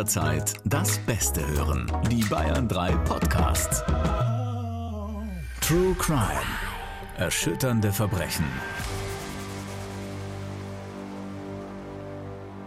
jederzeit das Beste hören. Die Bayern 3 Podcasts. True Crime. Erschütternde Verbrechen.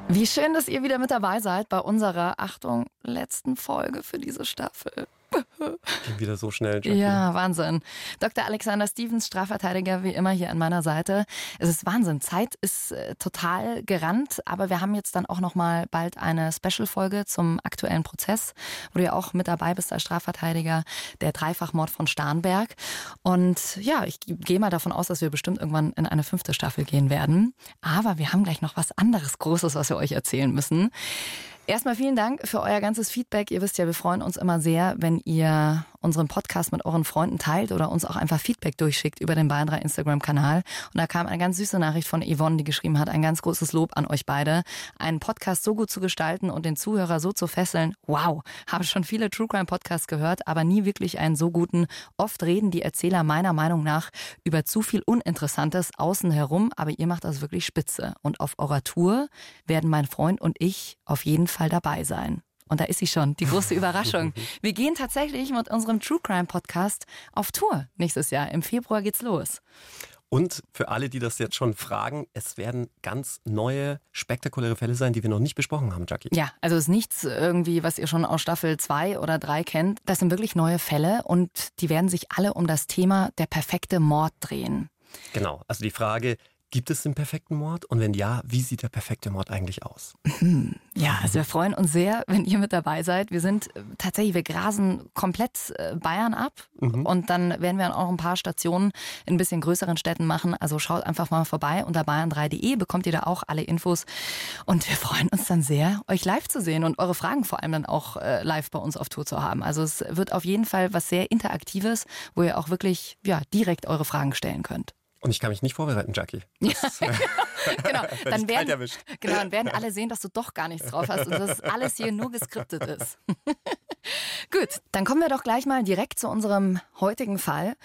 Wie schön, dass ihr wieder mit dabei seid bei unserer, Achtung, letzten Folge für diese Staffel. Ging wieder so schnell. Jackie. Ja, Wahnsinn. Dr. Alexander Stevens, Strafverteidiger, wie immer hier an meiner Seite. Es ist Wahnsinn. Zeit ist äh, total gerannt, aber wir haben jetzt dann auch noch mal bald eine Special-Folge zum aktuellen Prozess, wo du ja auch mit dabei bist als Strafverteidiger, der Dreifachmord von Starnberg. Und ja, ich gehe mal davon aus, dass wir bestimmt irgendwann in eine fünfte Staffel gehen werden. Aber wir haben gleich noch was anderes Großes, was wir euch erzählen müssen. Erstmal vielen Dank für euer ganzes Feedback. Ihr wisst ja, wir freuen uns immer sehr, wenn ihr unseren Podcast mit euren Freunden teilt oder uns auch einfach Feedback durchschickt über den Bayern 3 Instagram-Kanal. Und da kam eine ganz süße Nachricht von Yvonne, die geschrieben hat, ein ganz großes Lob an euch beide. Einen Podcast so gut zu gestalten und den Zuhörer so zu fesseln. Wow, habe schon viele True Crime Podcasts gehört, aber nie wirklich einen so guten. Oft reden die Erzähler meiner Meinung nach über zu viel Uninteressantes außen herum, aber ihr macht das wirklich spitze. Und auf eurer Tour werden mein Freund und ich auf jeden Fall dabei sein. Und da ist sie schon, die große Überraschung. Wir gehen tatsächlich mit unserem True Crime Podcast auf Tour nächstes Jahr. Im Februar geht's los. Und für alle, die das jetzt schon fragen, es werden ganz neue, spektakuläre Fälle sein, die wir noch nicht besprochen haben, Jackie. Ja, also es ist nichts irgendwie, was ihr schon aus Staffel 2 oder 3 kennt. Das sind wirklich neue Fälle und die werden sich alle um das Thema der perfekte Mord drehen. Genau, also die Frage, Gibt es den perfekten Mord? Und wenn ja, wie sieht der perfekte Mord eigentlich aus? Ja, also wir freuen uns sehr, wenn ihr mit dabei seid. Wir sind äh, tatsächlich, wir grasen komplett äh, Bayern ab mhm. und dann werden wir auch ein paar Stationen in ein bisschen größeren Städten machen. Also schaut einfach mal vorbei unter bayern3.de, bekommt ihr da auch alle Infos. Und wir freuen uns dann sehr, euch live zu sehen und eure Fragen vor allem dann auch äh, live bei uns auf Tour zu haben. Also es wird auf jeden Fall was sehr Interaktives, wo ihr auch wirklich ja, direkt eure Fragen stellen könnt. Und ich kann mich nicht vorbereiten, Jackie. Das, genau. Dann werden, genau, dann werden alle sehen, dass du doch gar nichts drauf hast und dass alles hier nur geskriptet ist. Gut, dann kommen wir doch gleich mal direkt zu unserem heutigen Fall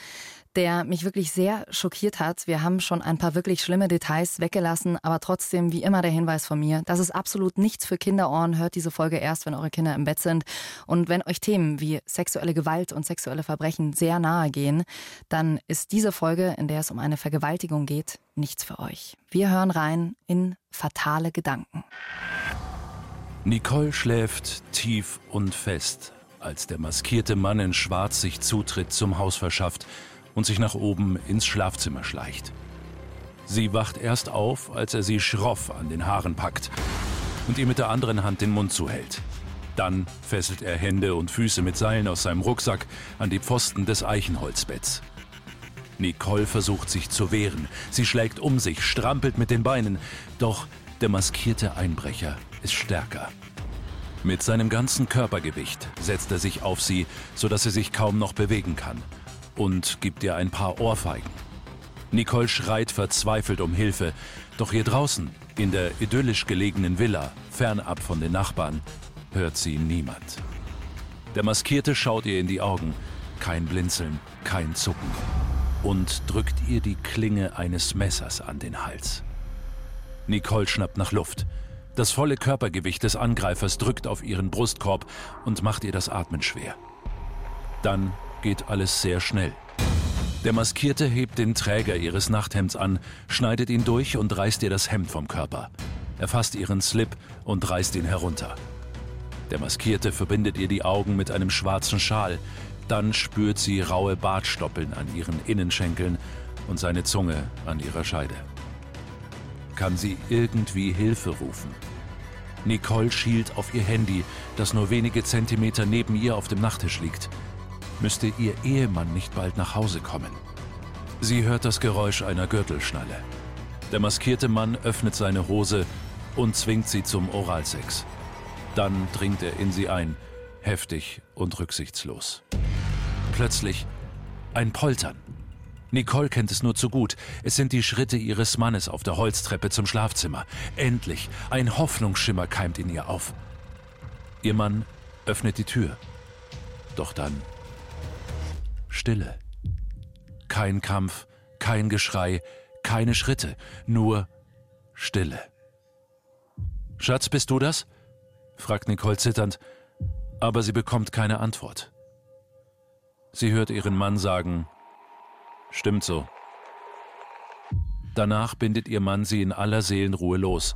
der mich wirklich sehr schockiert hat. Wir haben schon ein paar wirklich schlimme Details weggelassen, aber trotzdem wie immer der Hinweis von mir, das ist absolut nichts für Kinderohren. Hört diese Folge erst, wenn eure Kinder im Bett sind. Und wenn euch Themen wie sexuelle Gewalt und sexuelle Verbrechen sehr nahe gehen, dann ist diese Folge, in der es um eine Vergewaltigung geht, nichts für euch. Wir hören rein in fatale Gedanken. Nicole schläft tief und fest, als der maskierte Mann in Schwarz sich Zutritt zum Haus verschafft und sich nach oben ins Schlafzimmer schleicht. Sie wacht erst auf, als er sie schroff an den Haaren packt und ihr mit der anderen Hand den Mund zuhält. Dann fesselt er Hände und Füße mit Seilen aus seinem Rucksack an die Pfosten des Eichenholzbetts. Nicole versucht sich zu wehren. Sie schlägt um sich, strampelt mit den Beinen. Doch der maskierte Einbrecher ist stärker. Mit seinem ganzen Körpergewicht setzt er sich auf sie, sodass sie sich kaum noch bewegen kann und gibt ihr ein paar Ohrfeigen. Nicole schreit verzweifelt um Hilfe, doch hier draußen, in der idyllisch gelegenen Villa, fernab von den Nachbarn, hört sie niemand. Der Maskierte schaut ihr in die Augen, kein Blinzeln, kein Zucken und drückt ihr die Klinge eines Messers an den Hals. Nicole schnappt nach Luft. Das volle Körpergewicht des Angreifers drückt auf ihren Brustkorb und macht ihr das Atmen schwer. Dann geht alles sehr schnell. Der Maskierte hebt den Träger ihres Nachthemds an, schneidet ihn durch und reißt ihr das Hemd vom Körper. Er fasst ihren Slip und reißt ihn herunter. Der Maskierte verbindet ihr die Augen mit einem schwarzen Schal. Dann spürt sie raue Bartstoppeln an ihren Innenschenkeln und seine Zunge an ihrer Scheide. Kann sie irgendwie Hilfe rufen? Nicole schielt auf ihr Handy, das nur wenige Zentimeter neben ihr auf dem Nachttisch liegt müsste ihr Ehemann nicht bald nach Hause kommen. Sie hört das Geräusch einer Gürtelschnalle. Der maskierte Mann öffnet seine Hose und zwingt sie zum Oralsex. Dann dringt er in sie ein, heftig und rücksichtslos. Plötzlich ein Poltern. Nicole kennt es nur zu gut. Es sind die Schritte ihres Mannes auf der Holztreppe zum Schlafzimmer. Endlich, ein Hoffnungsschimmer keimt in ihr auf. Ihr Mann öffnet die Tür. Doch dann Stille. Kein Kampf, kein Geschrei, keine Schritte, nur Stille. Schatz, bist du das? fragt Nicole zitternd, aber sie bekommt keine Antwort. Sie hört ihren Mann sagen, stimmt so. Danach bindet ihr Mann sie in aller Seelenruhe los.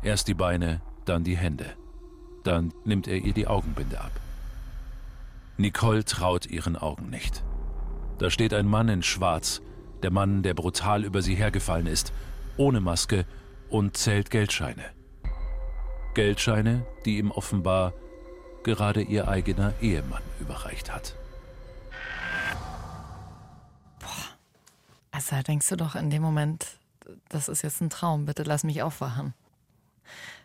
Erst die Beine, dann die Hände. Dann nimmt er ihr die Augenbinde ab. Nicole traut ihren Augen nicht. Da steht ein Mann in Schwarz, der Mann, der brutal über sie hergefallen ist, ohne Maske und zählt Geldscheine. Geldscheine, die ihm offenbar gerade ihr eigener Ehemann überreicht hat. Boah. Also denkst du doch in dem Moment, das ist jetzt ein Traum, bitte lass mich aufwachen.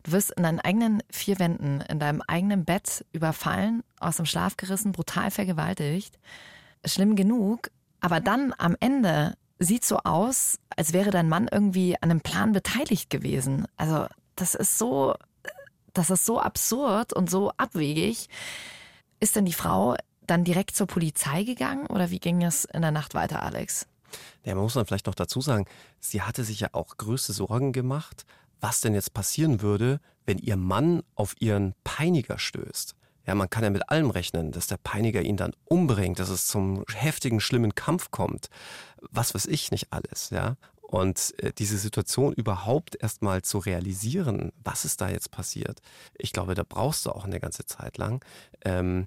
Du wirst in deinen eigenen vier Wänden, in deinem eigenen Bett überfallen, aus dem Schlaf gerissen, brutal vergewaltigt. Schlimm genug, aber dann am Ende sieht so aus, als wäre dein Mann irgendwie an einem Plan beteiligt gewesen. Also, das ist so, das ist so absurd und so abwegig. Ist denn die Frau dann direkt zur Polizei gegangen oder wie ging es in der Nacht weiter, Alex? Ja, man muss dann vielleicht noch dazu sagen, sie hatte sich ja auch größte Sorgen gemacht, was denn jetzt passieren würde, wenn ihr Mann auf ihren Peiniger stößt. Ja, man kann ja mit allem rechnen, dass der Peiniger ihn dann umbringt, dass es zum heftigen, schlimmen Kampf kommt. Was weiß ich nicht alles, ja. Und äh, diese Situation überhaupt erstmal zu realisieren, was ist da jetzt passiert, ich glaube, da brauchst du auch eine ganze Zeit lang. Ähm,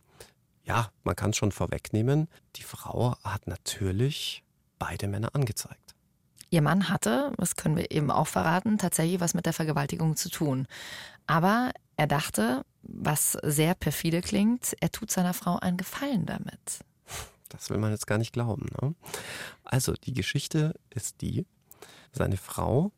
ja, man kann es schon vorwegnehmen, die Frau hat natürlich beide Männer angezeigt. Ihr Mann hatte, das können wir eben auch verraten, tatsächlich was mit der Vergewaltigung zu tun. Aber er dachte, was sehr perfide klingt, er tut seiner Frau einen Gefallen damit. Das will man jetzt gar nicht glauben. Ne? Also die Geschichte ist die, seine Frau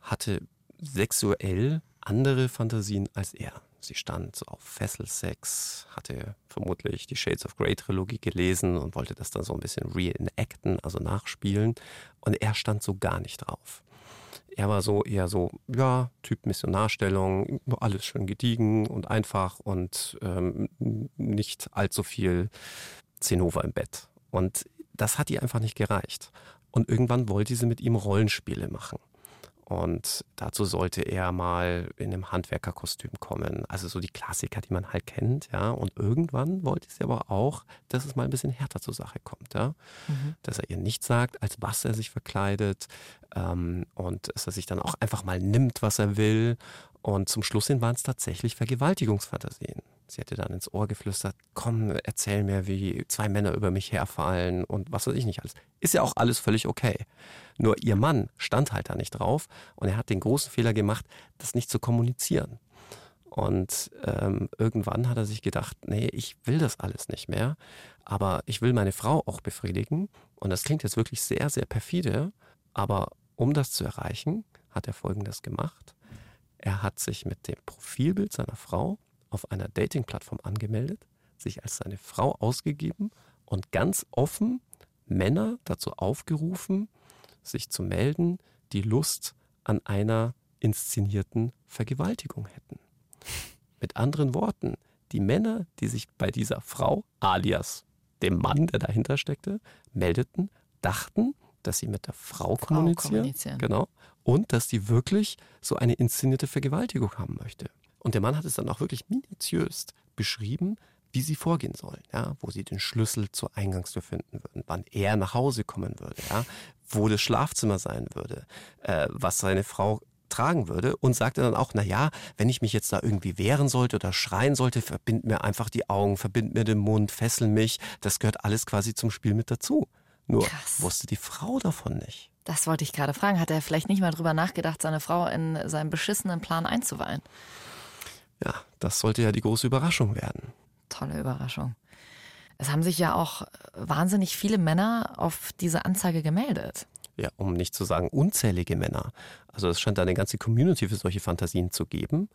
hatte sexuell andere Fantasien als er. Sie stand so auf Fesselsex, hatte vermutlich die Shades of Grey Trilogie gelesen und wollte das dann so ein bisschen reenacten, also nachspielen. Und er stand so gar nicht drauf. Er war so eher so, ja, Typ Missionarstellung, alles schön gediegen und einfach und ähm, nicht allzu viel Zinnober im Bett. Und das hat ihr einfach nicht gereicht. Und irgendwann wollte sie mit ihm Rollenspiele machen. Und dazu sollte er mal in einem Handwerkerkostüm kommen. Also so die Klassiker, die man halt kennt, ja. Und irgendwann wollte sie aber auch, dass es mal ein bisschen härter zur Sache kommt, ja. Mhm. Dass er ihr nicht sagt, als was er sich verkleidet. Ähm, und dass er sich dann auch einfach mal nimmt, was er will. Und zum Schluss hin waren es tatsächlich Vergewaltigungsfantasien. Sie hätte dann ins Ohr geflüstert, komm, erzähl mir, wie zwei Männer über mich herfallen und was weiß ich nicht alles. Ist ja auch alles völlig okay. Nur ihr Mann stand halt da nicht drauf und er hat den großen Fehler gemacht, das nicht zu kommunizieren. Und ähm, irgendwann hat er sich gedacht, nee, ich will das alles nicht mehr, aber ich will meine Frau auch befriedigen. Und das klingt jetzt wirklich sehr, sehr perfide, aber um das zu erreichen, hat er Folgendes gemacht. Er hat sich mit dem Profilbild seiner Frau auf einer Dating-Plattform angemeldet, sich als seine Frau ausgegeben und ganz offen Männer dazu aufgerufen, sich zu melden, die Lust an einer inszenierten Vergewaltigung hätten. Mit anderen Worten, die Männer, die sich bei dieser Frau, alias dem Mann, der dahinter steckte, meldeten, dachten, dass sie mit der Frau, Frau kommunizieren, kommunizieren. Genau. Und dass die wirklich so eine inszenierte Vergewaltigung haben möchte. Und der Mann hat es dann auch wirklich minutiös beschrieben, wie sie vorgehen sollen, ja, wo sie den Schlüssel zur Eingangstür finden würden, wann er nach Hause kommen würde, ja, wo das Schlafzimmer sein würde, äh, was seine Frau tragen würde und sagte dann auch, na ja, wenn ich mich jetzt da irgendwie wehren sollte oder schreien sollte, verbind mir einfach die Augen, verbind mir den Mund, fessel mich, das gehört alles quasi zum Spiel mit dazu. Nur Krass. wusste die Frau davon nicht. Das wollte ich gerade fragen. Hat er vielleicht nicht mal drüber nachgedacht, seine Frau in seinem beschissenen Plan einzuweihen? Ja, das sollte ja die große Überraschung werden. Tolle Überraschung. Es haben sich ja auch wahnsinnig viele Männer auf diese Anzeige gemeldet. Ja, um nicht zu sagen unzählige Männer. Also es scheint da eine ganze Community für solche Fantasien zu geben.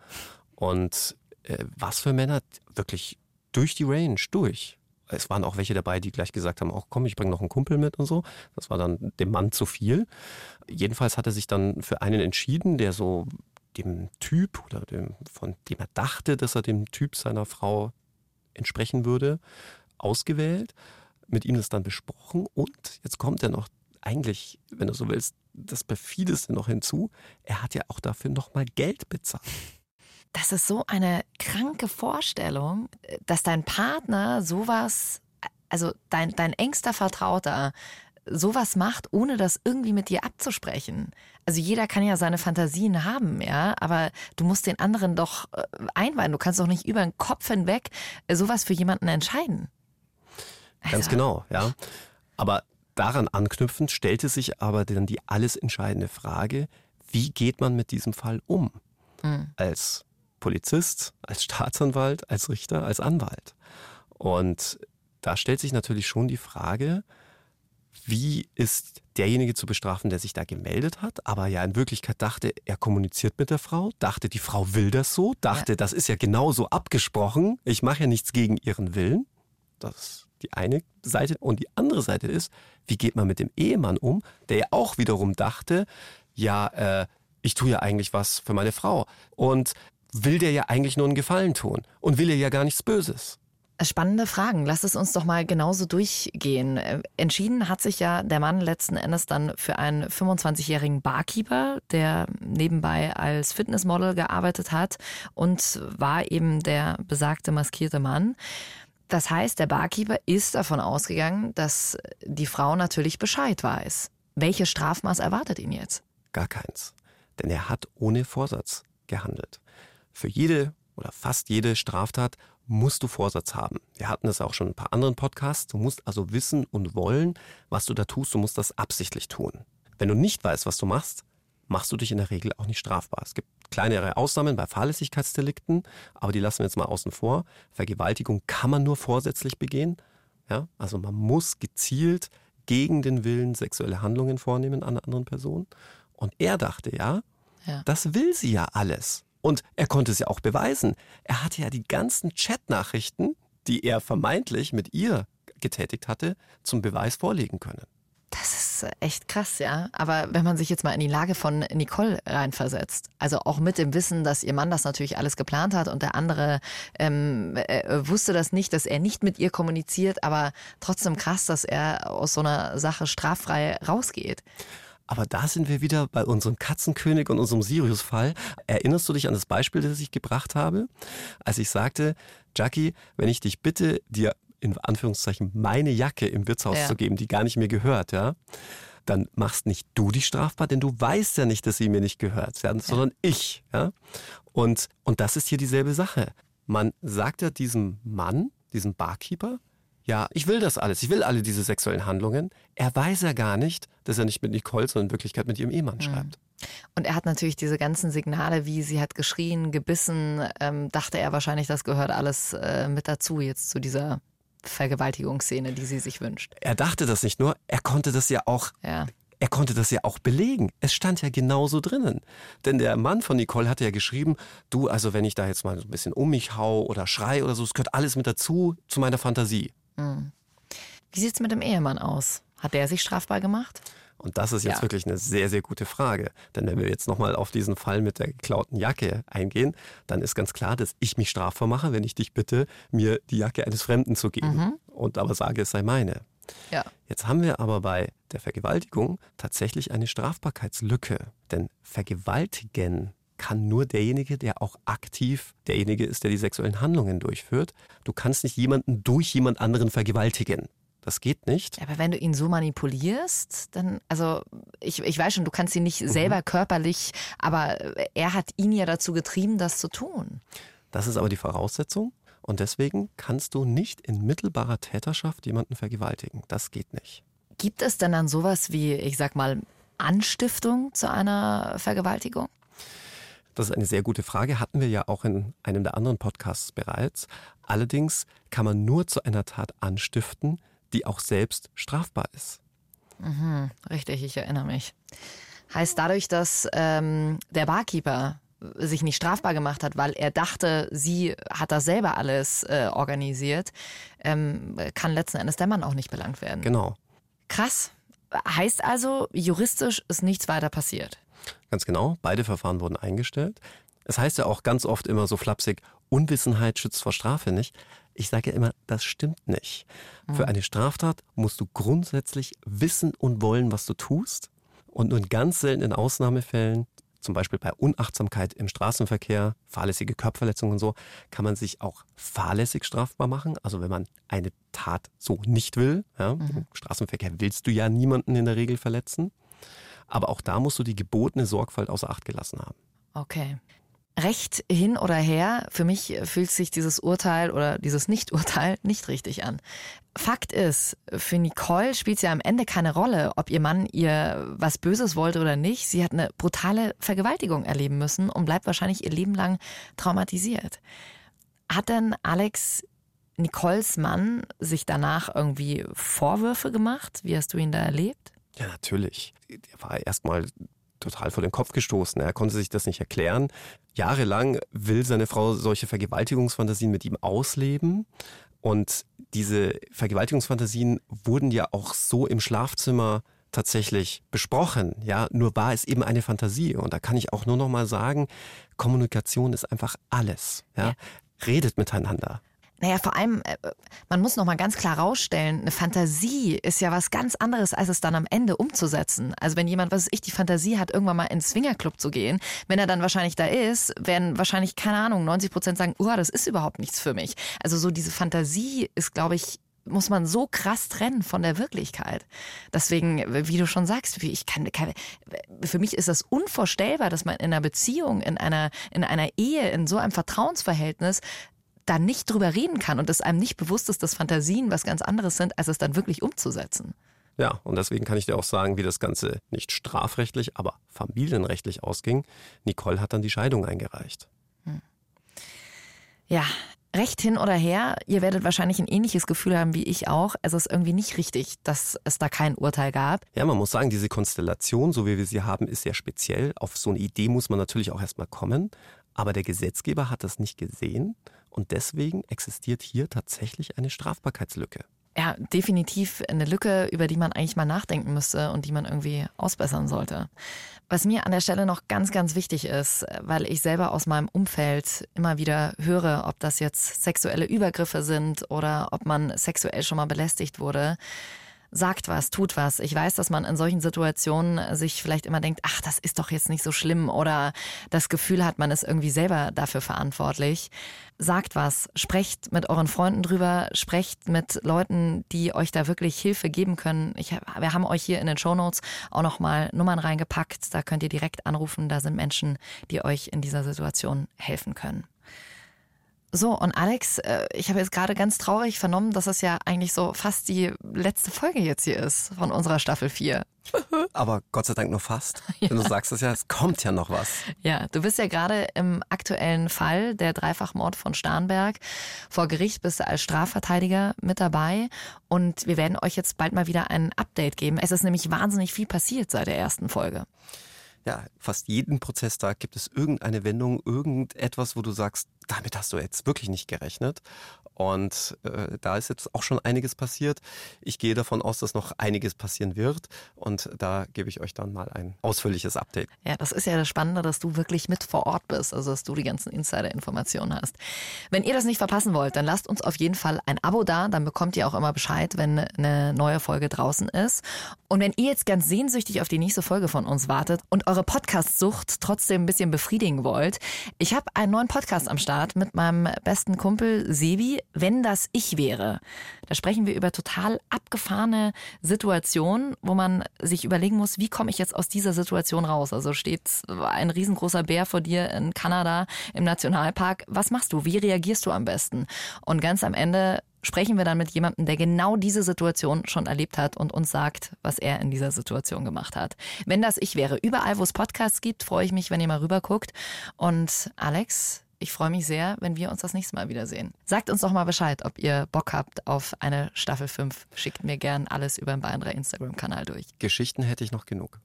Und äh, was für Männer wirklich durch die Range, durch. Es waren auch welche dabei, die gleich gesagt haben, auch komm, ich bringe noch einen Kumpel mit und so. Das war dann dem Mann zu viel. Jedenfalls hat er sich dann für einen entschieden, der so dem Typ oder dem, von dem er dachte, dass er dem Typ seiner Frau entsprechen würde, ausgewählt, mit ihm das dann besprochen und jetzt kommt er noch eigentlich, wenn du so willst, das perfideste noch hinzu, er hat ja auch dafür nochmal Geld bezahlt. Das ist so eine kranke Vorstellung, dass dein Partner sowas, also dein, dein engster Vertrauter, sowas macht, ohne das irgendwie mit dir abzusprechen. Also jeder kann ja seine Fantasien haben, ja, aber du musst den anderen doch äh, einweihen. Du kannst doch nicht über den Kopf hinweg äh, sowas für jemanden entscheiden. Also. Ganz genau, ja. Aber daran anknüpfend stellte sich aber dann die alles entscheidende Frage, wie geht man mit diesem Fall um? Mhm. Als Polizist, als Staatsanwalt, als Richter, als Anwalt. Und da stellt sich natürlich schon die Frage, wie ist derjenige zu bestrafen, der sich da gemeldet hat, aber ja in Wirklichkeit dachte, er kommuniziert mit der Frau, dachte, die Frau will das so, dachte, ja. das ist ja genauso abgesprochen, ich mache ja nichts gegen ihren Willen. Das ist die eine Seite. Und die andere Seite ist, wie geht man mit dem Ehemann um, der ja auch wiederum dachte, ja, äh, ich tue ja eigentlich was für meine Frau. Und will der ja eigentlich nur einen Gefallen tun und will er ja gar nichts Böses. Spannende Fragen. Lass es uns doch mal genauso durchgehen. Äh, entschieden hat sich ja der Mann letzten Endes dann für einen 25-jährigen Barkeeper, der nebenbei als Fitnessmodel gearbeitet hat und war eben der besagte maskierte Mann. Das heißt, der Barkeeper ist davon ausgegangen, dass die Frau natürlich Bescheid weiß. Welches Strafmaß erwartet ihn jetzt? Gar keins. Denn er hat ohne Vorsatz gehandelt. Für jede oder fast jede Straftat musst du Vorsatz haben. Wir hatten das auch schon in ein paar anderen Podcasts. Du musst also wissen und wollen, was du da tust. Du musst das absichtlich tun. Wenn du nicht weißt, was du machst, machst du dich in der Regel auch nicht strafbar. Es gibt kleinere Ausnahmen bei Fahrlässigkeitsdelikten, aber die lassen wir jetzt mal außen vor. Vergewaltigung kann man nur vorsätzlich begehen. Ja, also man muss gezielt gegen den Willen sexuelle Handlungen vornehmen an einer anderen Person. Und er dachte ja, ja. das will sie ja alles. Und er konnte es ja auch beweisen. Er hatte ja die ganzen Chatnachrichten, die er vermeintlich mit ihr getätigt hatte, zum Beweis vorlegen können. Das ist echt krass, ja. Aber wenn man sich jetzt mal in die Lage von Nicole reinversetzt, also auch mit dem Wissen, dass ihr Mann das natürlich alles geplant hat und der andere ähm, äh, wusste das nicht, dass er nicht mit ihr kommuniziert, aber trotzdem krass, dass er aus so einer Sache straffrei rausgeht. Aber da sind wir wieder bei unserem Katzenkönig und unserem Sirius-Fall. Erinnerst du dich an das Beispiel, das ich gebracht habe? Als ich sagte, Jackie, wenn ich dich bitte, dir in Anführungszeichen meine Jacke im Wirtshaus ja. zu geben, die gar nicht mir gehört, ja, dann machst nicht du dich strafbar, denn du weißt ja nicht, dass sie mir nicht gehört, ja, sondern ich. Ja? Und, und das ist hier dieselbe Sache. Man sagt ja diesem Mann, diesem Barkeeper, ja, ich will das alles, ich will alle diese sexuellen Handlungen. Er weiß ja gar nicht, dass er nicht mit Nicole, sondern in Wirklichkeit mit ihrem Ehemann mhm. schreibt. Und er hat natürlich diese ganzen Signale, wie sie hat geschrien, gebissen, ähm, dachte er wahrscheinlich, das gehört alles äh, mit dazu jetzt zu dieser Vergewaltigungsszene, die sie sich wünscht. Er dachte das nicht nur, er konnte das ja auch. Ja. Er konnte das ja auch belegen. Es stand ja genauso drinnen. Denn der Mann von Nicole hatte ja geschrieben, du, also wenn ich da jetzt mal so ein bisschen um mich hau oder schrei oder so, es gehört alles mit dazu zu meiner Fantasie. Mhm. Wie sieht es mit dem Ehemann aus? Hat der sich strafbar gemacht? Und das ist jetzt ja. wirklich eine sehr, sehr gute Frage. Denn wenn wir jetzt nochmal auf diesen Fall mit der geklauten Jacke eingehen, dann ist ganz klar, dass ich mich strafbar mache, wenn ich dich bitte, mir die Jacke eines Fremden zu geben. Mhm. Und aber sage, es sei meine. Ja. Jetzt haben wir aber bei der Vergewaltigung tatsächlich eine Strafbarkeitslücke. Denn vergewaltigen kann nur derjenige, der auch aktiv derjenige ist, der die sexuellen Handlungen durchführt. Du kannst nicht jemanden durch jemand anderen vergewaltigen. Das geht nicht. Aber wenn du ihn so manipulierst, dann, also ich, ich weiß schon, du kannst ihn nicht mhm. selber körperlich, aber er hat ihn ja dazu getrieben, das zu tun. Das ist aber die Voraussetzung. Und deswegen kannst du nicht in mittelbarer Täterschaft jemanden vergewaltigen. Das geht nicht. Gibt es denn dann sowas wie, ich sag mal, Anstiftung zu einer Vergewaltigung? Das ist eine sehr gute Frage, hatten wir ja auch in einem der anderen Podcasts bereits. Allerdings kann man nur zu einer Tat anstiften, die auch selbst strafbar ist. Mhm, richtig, ich erinnere mich. Heißt dadurch, dass ähm, der Barkeeper sich nicht strafbar gemacht hat, weil er dachte, sie hat das selber alles äh, organisiert, ähm, kann letzten Endes der Mann auch nicht belangt werden. Genau. Krass. Heißt also, juristisch ist nichts weiter passiert. Ganz genau. Beide Verfahren wurden eingestellt. Es heißt ja auch ganz oft immer so flapsig, Unwissenheit schützt vor Strafe nicht. Ich sage ja immer, das stimmt nicht. Mhm. Für eine Straftat musst du grundsätzlich wissen und wollen, was du tust. Und nur in ganz seltenen Ausnahmefällen, zum Beispiel bei Unachtsamkeit im Straßenverkehr, fahrlässige Körperverletzungen und so, kann man sich auch fahrlässig strafbar machen. Also wenn man eine Tat so nicht will. Ja, mhm. Im Straßenverkehr willst du ja niemanden in der Regel verletzen. Aber auch da musst du die gebotene Sorgfalt außer Acht gelassen haben. Okay. Recht hin oder her, für mich fühlt sich dieses Urteil oder dieses Nicht-Urteil nicht richtig an. Fakt ist, für Nicole spielt es ja am Ende keine Rolle, ob ihr Mann ihr was Böses wollte oder nicht. Sie hat eine brutale Vergewaltigung erleben müssen und bleibt wahrscheinlich ihr Leben lang traumatisiert. Hat denn Alex Nicoles Mann sich danach irgendwie Vorwürfe gemacht? Wie hast du ihn da erlebt? Ja, natürlich. Er war erstmal total vor den Kopf gestoßen. Er konnte sich das nicht erklären. Jahrelang will seine Frau solche Vergewaltigungsfantasien mit ihm ausleben. Und diese Vergewaltigungsfantasien wurden ja auch so im Schlafzimmer tatsächlich besprochen. Ja, nur war es eben eine Fantasie. Und da kann ich auch nur noch mal sagen, Kommunikation ist einfach alles. Ja, ja. redet miteinander. Naja, vor allem, äh, man muss noch mal ganz klar rausstellen, eine Fantasie ist ja was ganz anderes, als es dann am Ende umzusetzen. Also wenn jemand, was weiß ich, die Fantasie hat, irgendwann mal ins Swingerclub zu gehen, wenn er dann wahrscheinlich da ist, werden wahrscheinlich, keine Ahnung, 90 Prozent sagen, oh, das ist überhaupt nichts für mich. Also so diese Fantasie ist, glaube ich, muss man so krass trennen von der Wirklichkeit. Deswegen, wie du schon sagst, ich kann, kann, für mich ist das unvorstellbar, dass man in einer Beziehung, in einer, in einer Ehe, in so einem Vertrauensverhältnis da nicht drüber reden kann und es einem nicht bewusst ist, dass Fantasien was ganz anderes sind, als es dann wirklich umzusetzen. Ja, und deswegen kann ich dir auch sagen, wie das Ganze nicht strafrechtlich, aber familienrechtlich ausging. Nicole hat dann die Scheidung eingereicht. Hm. Ja, recht hin oder her, ihr werdet wahrscheinlich ein ähnliches Gefühl haben wie ich auch. Es ist irgendwie nicht richtig, dass es da kein Urteil gab. Ja, man muss sagen, diese Konstellation, so wie wir sie haben, ist sehr speziell. Auf so eine Idee muss man natürlich auch erstmal kommen. Aber der Gesetzgeber hat das nicht gesehen und deswegen existiert hier tatsächlich eine Strafbarkeitslücke. Ja, definitiv eine Lücke, über die man eigentlich mal nachdenken müsste und die man irgendwie ausbessern sollte. Was mir an der Stelle noch ganz, ganz wichtig ist, weil ich selber aus meinem Umfeld immer wieder höre, ob das jetzt sexuelle Übergriffe sind oder ob man sexuell schon mal belästigt wurde sagt was, tut was. Ich weiß, dass man in solchen Situationen sich vielleicht immer denkt, ach, das ist doch jetzt nicht so schlimm oder das Gefühl hat, man ist irgendwie selber dafür verantwortlich. Sagt was, sprecht mit euren Freunden drüber, sprecht mit Leuten, die euch da wirklich Hilfe geben können. Ich, wir haben euch hier in den Shownotes auch nochmal Nummern reingepackt. Da könnt ihr direkt anrufen. Da sind Menschen, die euch in dieser Situation helfen können. So, und Alex, äh, ich habe jetzt gerade ganz traurig vernommen, dass es ja eigentlich so fast die letzte Folge jetzt hier ist von unserer Staffel 4. Aber Gott sei Dank nur fast. Ja. Denn du sagst es ja, es kommt ja noch was. Ja, du bist ja gerade im aktuellen Fall der Dreifachmord von Starnberg. Vor Gericht bist du als Strafverteidiger mit dabei. Und wir werden euch jetzt bald mal wieder ein Update geben. Es ist nämlich wahnsinnig viel passiert seit der ersten Folge ja, fast jeden Prozesstag gibt es irgendeine Wendung, irgendetwas, wo du sagst, damit hast du jetzt wirklich nicht gerechnet. Und äh, da ist jetzt auch schon einiges passiert. Ich gehe davon aus, dass noch einiges passieren wird. Und da gebe ich euch dann mal ein ausführliches Update. Ja, das ist ja das Spannende, dass du wirklich mit vor Ort bist, also dass du die ganzen Insider-Informationen hast. Wenn ihr das nicht verpassen wollt, dann lasst uns auf jeden Fall ein Abo da. Dann bekommt ihr auch immer Bescheid, wenn eine neue Folge draußen ist. Und wenn ihr jetzt ganz sehnsüchtig auf die nächste Folge von uns wartet und eure Podcast-Sucht trotzdem ein bisschen befriedigen wollt, ich habe einen neuen Podcast am Start mit meinem besten Kumpel Sebi wenn das ich wäre. Da sprechen wir über total abgefahrene Situationen, wo man sich überlegen muss, wie komme ich jetzt aus dieser Situation raus? Also steht ein riesengroßer Bär vor dir in Kanada im Nationalpark. Was machst du? Wie reagierst du am besten? Und ganz am Ende sprechen wir dann mit jemandem, der genau diese Situation schon erlebt hat und uns sagt, was er in dieser Situation gemacht hat. Wenn das ich wäre, überall, wo es Podcasts gibt, freue ich mich, wenn ihr mal rüberguckt. Und Alex, ich freue mich sehr, wenn wir uns das nächste Mal wiedersehen. Sagt uns doch mal Bescheid, ob ihr Bock habt auf eine Staffel 5. Schickt mir gern alles über den Bayern Instagram-Kanal durch. Geschichten hätte ich noch genug.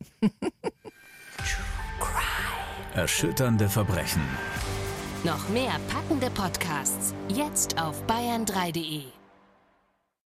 Erschütternde Verbrechen. Noch mehr packende Podcasts. Jetzt auf bayern3.de.